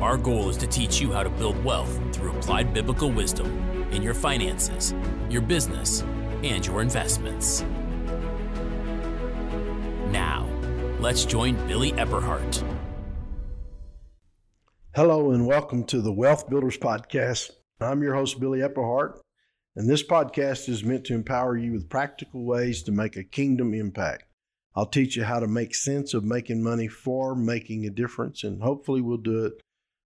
our goal is to teach you how to build wealth through applied biblical wisdom in your finances, your business, and your investments. Now, let's join Billy Epperhart. Hello, and welcome to the Wealth Builders Podcast. I'm your host, Billy Epperhart, and this podcast is meant to empower you with practical ways to make a kingdom impact. I'll teach you how to make sense of making money for making a difference, and hopefully, we'll do it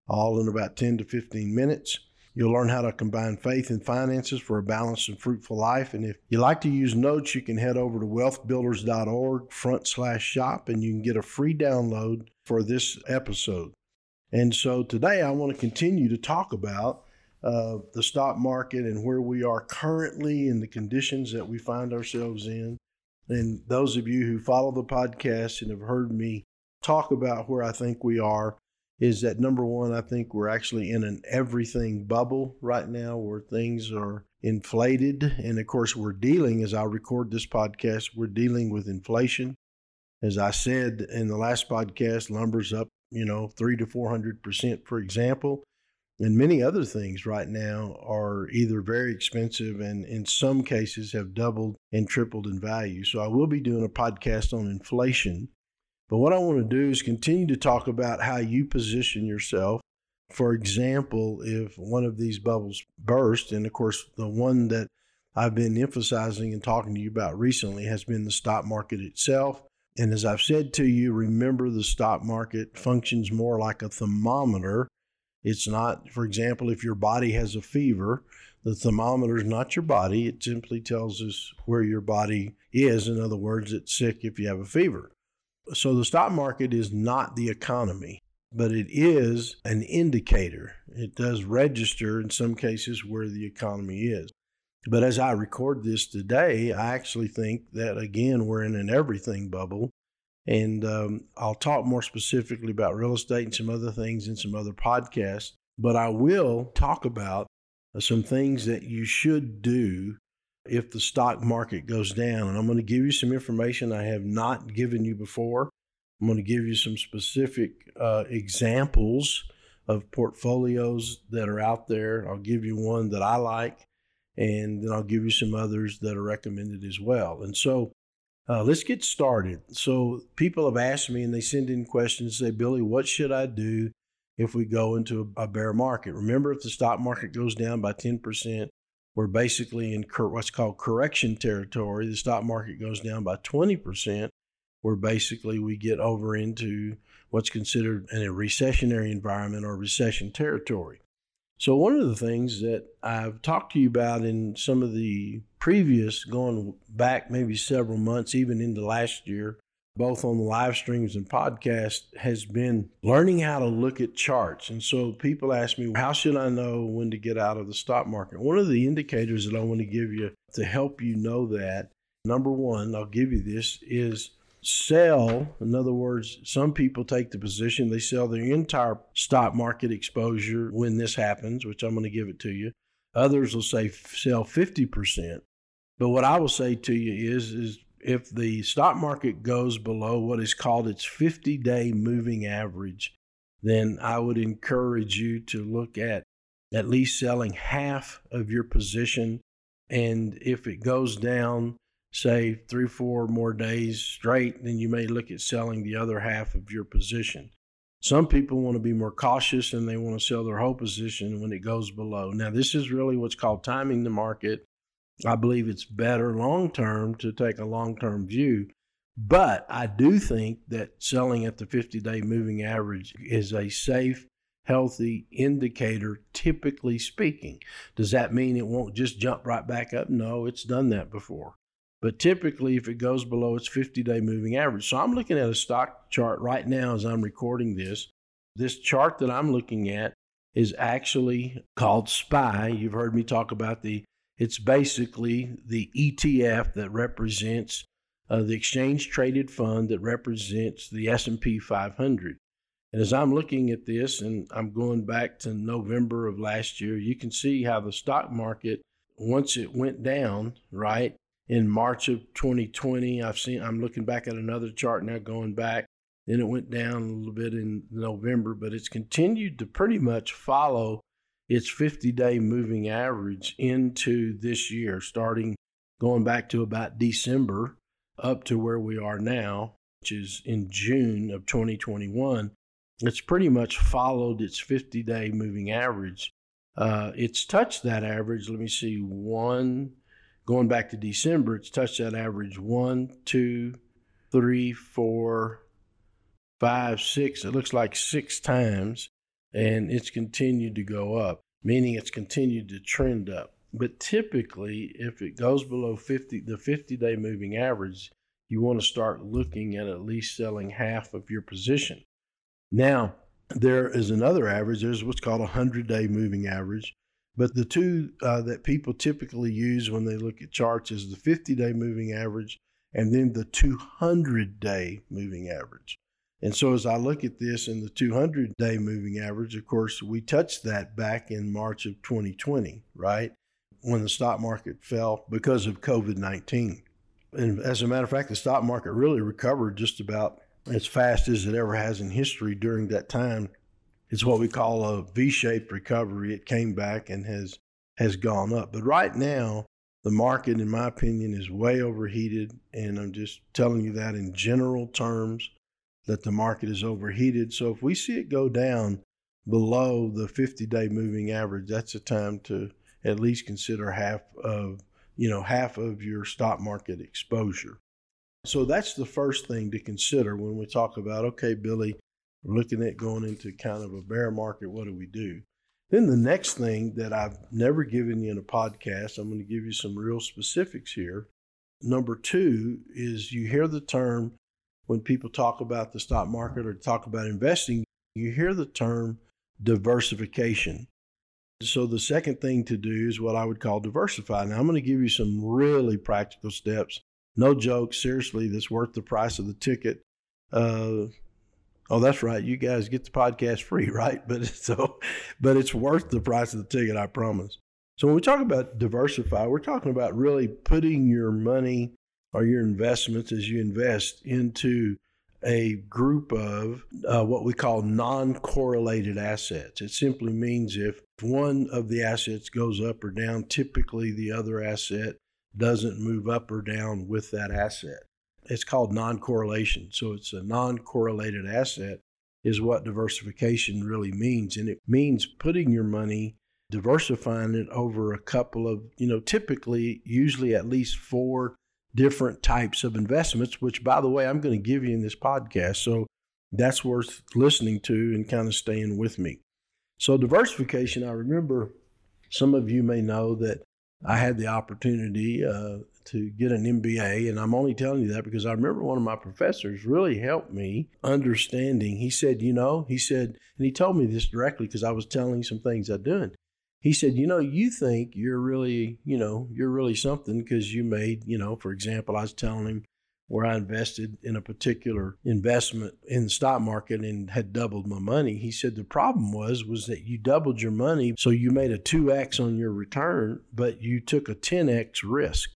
all in about 10 to 15 minutes. You'll learn how to combine faith and finances for a balanced and fruitful life. And if you like to use notes, you can head over to wealthbuilders.org front slash shop and you can get a free download for this episode. And so today I want to continue to talk about uh, the stock market and where we are currently in the conditions that we find ourselves in. And those of you who follow the podcast and have heard me talk about where I think we are, is that number one, I think we're actually in an everything bubble right now where things are inflated. And of course, we're dealing, as I record this podcast, we're dealing with inflation. As I said in the last podcast, lumber's up, you know, three to 400%, for example. And many other things right now are either very expensive and in some cases have doubled and tripled in value. So I will be doing a podcast on inflation but what I want to do is continue to talk about how you position yourself. For example, if one of these bubbles burst, and of course, the one that I've been emphasizing and talking to you about recently has been the stock market itself. And as I've said to you, remember the stock market functions more like a thermometer. It's not, for example, if your body has a fever, the thermometer is not your body. It simply tells us where your body is. In other words, it's sick if you have a fever. So the stock market is not the economy, but it is an indicator. It does register in some cases where the economy is. But as I record this today, I actually think that again, we're in an everything bubble. And um, I'll talk more specifically about real estate and some other things in some other podcasts. But I will talk about some things that you should do if the stock market goes down. And I'm going to give you some information I have not given you before. I'm going to give you some specific uh, examples of portfolios that are out there. I'll give you one that I like, and then I'll give you some others that are recommended as well. And so uh, let's get started. So people have asked me and they send in questions, say, Billy, what should I do if we go into a bear market? Remember, if the stock market goes down by 10%, we're basically in what's called correction territory. The stock market goes down by 20%, where basically we get over into what's considered a recessionary environment or recession territory. So, one of the things that I've talked to you about in some of the previous, going back maybe several months, even into last year, both on the live streams and podcast has been learning how to look at charts. And so people ask me, how should I know when to get out of the stock market? One of the indicators that I want to give you to help you know that, number one, I'll give you this, is sell. In other words, some people take the position they sell their entire stock market exposure when this happens, which I'm going to give it to you. Others will say sell 50%. But what I will say to you is, is if the stock market goes below what is called its 50 day moving average, then I would encourage you to look at at least selling half of your position. And if it goes down, say three, four more days straight, then you may look at selling the other half of your position. Some people want to be more cautious and they want to sell their whole position when it goes below. Now, this is really what's called timing the market I believe it's better long term to take a long term view. But I do think that selling at the 50 day moving average is a safe, healthy indicator, typically speaking. Does that mean it won't just jump right back up? No, it's done that before. But typically, if it goes below its 50 day moving average. So I'm looking at a stock chart right now as I'm recording this. This chart that I'm looking at is actually called SPY. You've heard me talk about the, it's basically the ETF that represents uh, the exchange traded fund that represents the S&P 500. And as I'm looking at this and I'm going back to November of last year, you can see how the stock market once it went down, right? In March of 2020, I've seen I'm looking back at another chart now going back. Then it went down a little bit in November, but it's continued to pretty much follow its 50 day moving average into this year, starting going back to about December up to where we are now, which is in June of 2021. It's pretty much followed its 50 day moving average. Uh, it's touched that average. Let me see, one, going back to December, it's touched that average one, two, three, four, five, six. It looks like six times, and it's continued to go up, meaning it's continued to trend up. But typically, if it goes below 50, the 50 day moving average, you want to start looking at at least selling half of your position. Now, there is another average. There's what's called a 100 day moving average. But the two uh, that people typically use when they look at charts is the 50 day moving average and then the 200 day moving average. And so as I look at this in the 200 day moving average, of course, we touched that back in March of 2020, right? When the stock market fell because of COVID 19. And as a matter of fact, the stock market really recovered just about as fast as it ever has in history during that time. It's what we call a V-shaped recovery. It came back and has has gone up. But right now, the market, in my opinion, is way overheated, and I'm just telling you that in general terms that the market is overheated. So if we see it go down below the 50-day moving average, that's a time to at least consider half of you know half of your stock market exposure. So that's the first thing to consider when we talk about, okay, Billy, we're looking at going into kind of a bear market. What do we do? Then the next thing that I've never given you in a podcast, I'm going to give you some real specifics here. Number two is you hear the term when people talk about the stock market or talk about investing, you hear the term diversification. So the second thing to do is what I would call diversify. Now I'm going to give you some really practical steps no joke, seriously, that's worth the price of the ticket. Uh, oh, that's right. You guys get the podcast free, right? But so, but it's worth the price of the ticket, I promise. So when we talk about diversify, we're talking about really putting your money or your investments as you invest into a group of uh, what we call non correlated assets. It simply means if one of the assets goes up or down, typically the other asset doesn't move up or down with that asset. It's called non correlation. So it's a non correlated asset, is what diversification really means. And it means putting your money, diversifying it over a couple of, you know, typically, usually at least four different types of investments, which, by the way, I'm going to give you in this podcast. So that's worth listening to and kind of staying with me. So, diversification, I remember some of you may know that I had the opportunity uh, to get an MBA, and I'm only telling you that because I remember one of my professors really helped me understanding. He said, you know, he said, and he told me this directly because I was telling some things I'm doing. He said, you know, you think you're really, you know, you're really something because you made, you know, for example, I was telling him where I invested in a particular investment in the stock market and had doubled my money. He said the problem was was that you doubled your money, so you made a 2x on your return, but you took a 10x risk.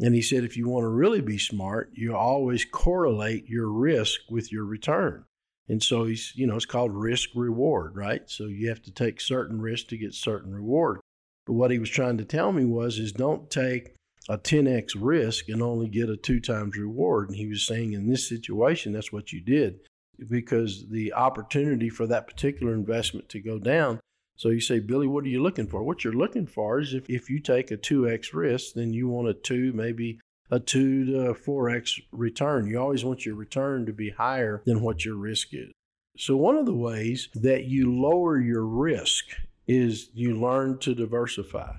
And he said if you want to really be smart, you always correlate your risk with your return. And so he's, you know, it's called risk reward, right? So you have to take certain risk to get certain reward. But what he was trying to tell me was is don't take a 10x risk and only get a two times reward. And he was saying in this situation, that's what you did because the opportunity for that particular investment to go down. So you say, Billy, what are you looking for? What you're looking for is if, if you take a 2x risk, then you want a 2, maybe a 2 to 4x return. You always want your return to be higher than what your risk is. So, one of the ways that you lower your risk is you learn to diversify.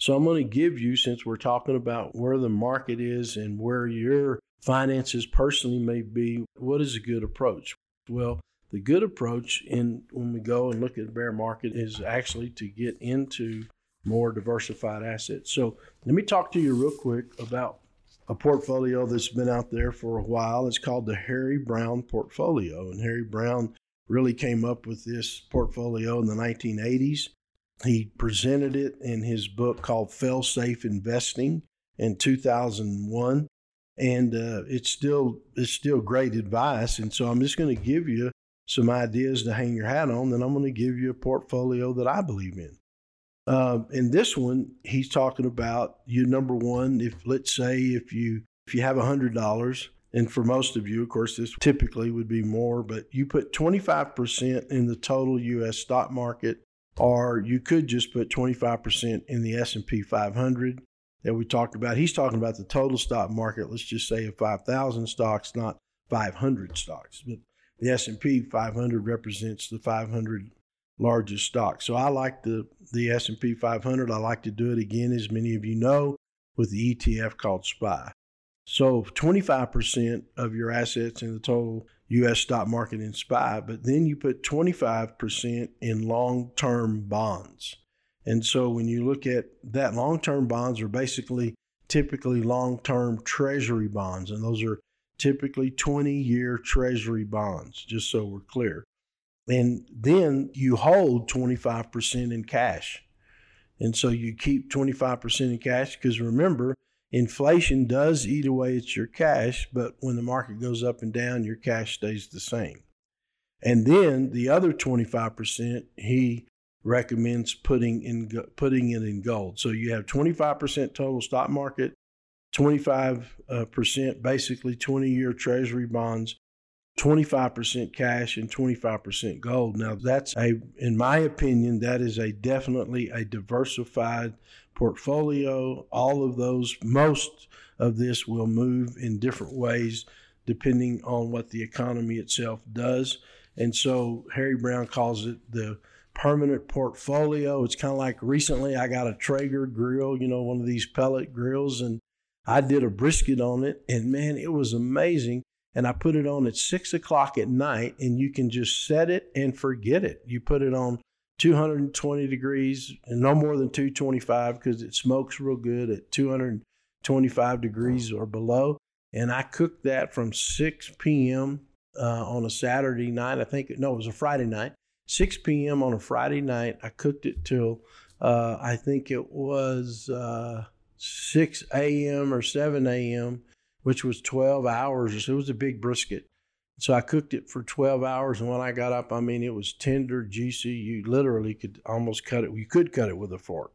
So I'm going to give you, since we're talking about where the market is and where your finances personally may be, what is a good approach? Well, the good approach in when we go and look at the bear market is actually to get into more diversified assets. So let me talk to you real quick about a portfolio that's been out there for a while. It's called the Harry Browne portfolio. And Harry Browne really came up with this portfolio in the 1980s. He presented it in his book called Fail Safe Investing in 2001 and uh, it's still it's still great advice. And so I'm just going to give you some ideas to hang your hat on. Then I'm going to give you a portfolio that I believe in. Uh, in this one, he's talking about you number one. If let's say if you if you have a hundred dollars, and for most of you, of course, this typically would be more, but you put 25% in the total U.S. stock market, or you could just put 25% in the S&P 500 that we talked about. He's talking about the total stock market. Let's just say of 5,000 stocks, not 500 stocks. But the S&P 500 represents the 500 largest stocks. So I like the the S&P 500. I like to do it again, as many of you know, with the ETF called SPY. So 25% of your assets in the total U.S. stock market in SPY, but then you put 25% in long-term bonds. And so when you look at that, long term bonds are basically typically long term treasury bonds, and those are typically 20 year treasury bonds, just so we're clear. And then you hold 25% in cash. And so you keep 25% in cash because remember, inflation does eat away at your cash, but when the market goes up and down, your cash stays the same. And then the other 25%, he recommends putting in putting it in gold. So you have 25% total stock market, 25% uh, basically 20 year treasury bonds, 25% cash and 25% gold. Now that's a in my opinion that is a definitely a diversified portfolio. All of those most of this will move in different ways depending on what the economy itself does. And so Harry Browne calls it the permanent portfolio. It's kind of like recently I got a Traeger grill, you know, one of these pellet grills, and I did a brisket on it, and man, it was amazing. And I put it on at six o'clock at night, and you can just set it and forget it. You put it on 220 degrees and no more than 225 because it smokes real good at 225 degrees or below. And I cooked that from 6 p.m. Uh, on a Saturday night. I think, no, it was a Friday night 6 p.m. on a Friday night. I cooked it till uh, I think it was uh, 6 a.m. or 7 a.m., which was 12 hours. It was a big brisket. So I cooked it for 12 hours, and when I got up, I mean, it was tender, juicy. You literally could almost cut it. You could cut it with a fork,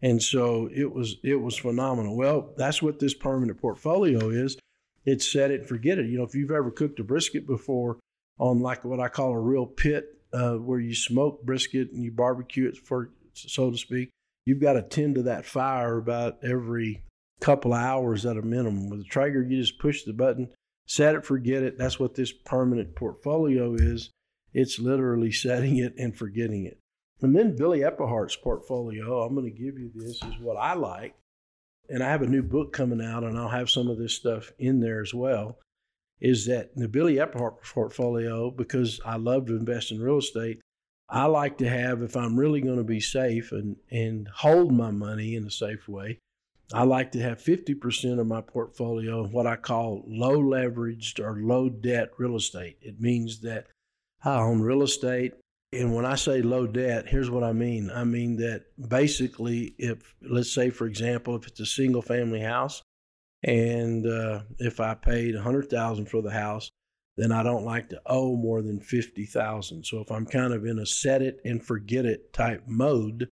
and so it was it was phenomenal. Well, that's what this permanent portfolio is. It's set it, forget it. You know, if you've ever cooked a brisket before on like what I call a real pit uh, where you smoke brisket and you barbecue it for so to speak you've got to tend to that fire about every couple of hours at a minimum. With the traeger you just push the button set it forget it. That's what this permanent portfolio is. It's literally setting it and forgetting it. And then billy epperhart's portfolio i'm going to give you this is what i like. And i have a new book coming out and i'll have some of this stuff in there as well is that the Billy Epperhart portfolio, because I love to invest in real estate, I like to have, if I'm really going to be safe and, and hold my money in a safe way, I like to have 50% of my portfolio what I call low leveraged or low debt real estate. It means that I own real estate. And when I say low debt, here's what I mean I mean that basically, if, let's say, for example, if it's a single family house, and uh, if I paid hundred thousand for the house, then I don't like to owe more than fifty thousand. So if I'm kind of in a set it and forget it type mode,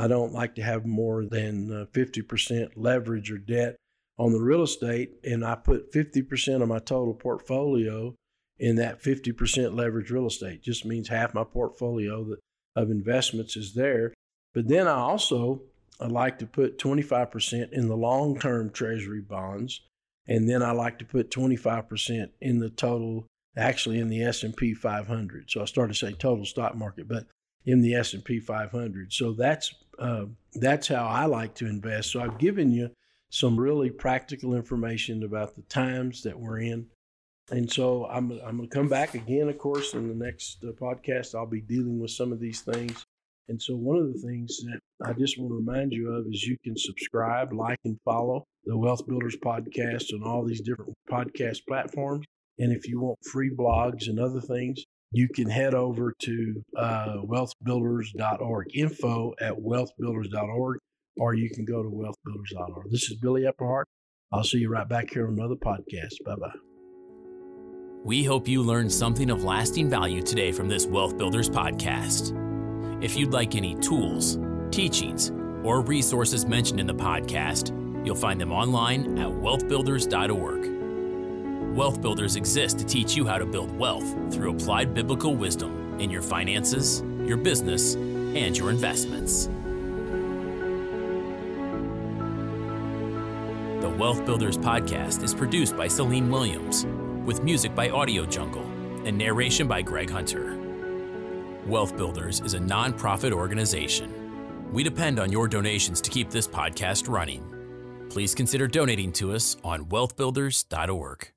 I don't like to have more than uh, fifty percent leverage or debt on the real estate, and I put fifty percent of my total portfolio in that fifty percent leverage real estate. Just means half my portfolio of investments is there. But then I also I like to put 25% in the long term treasury bonds. And then I like to put 25% in the total, actually in the S&P 500. So I started to say total stock market, but in the S&P 500. So that's uh, that's how I like to invest. So I've given you some really practical information about the times that we're in. And so I'm, I'm going to come back again, of course, in the next uh, podcast. I'll be dealing with some of these things. And so, one of the things that I just want to remind you of is you can subscribe, like, and follow the Wealth Builders podcast on all these different podcast platforms. And if you want free blogs and other things, you can head over to uh, wealthbuilders.org, info at wealthbuilders.org, or you can go to wealthbuilders.org. This is Billy Epperhart. I'll see you right back here on another podcast. Bye bye. We hope you learned something of lasting value today from this Wealth Builders podcast. If you'd like any tools, teachings, or resources mentioned in the podcast, you'll find them online at wealthbuilders.org. Wealth Builders exist to teach you how to build wealth through applied biblical wisdom in your finances, your business, and your investments. The Wealth Builders podcast is produced by Celine Williams with music by Audio Jungle and narration by Greg Hunter. Wealth Builders is a nonprofit organization. We depend on your donations to keep this podcast running. Please consider donating to us on wealthbuilders.org.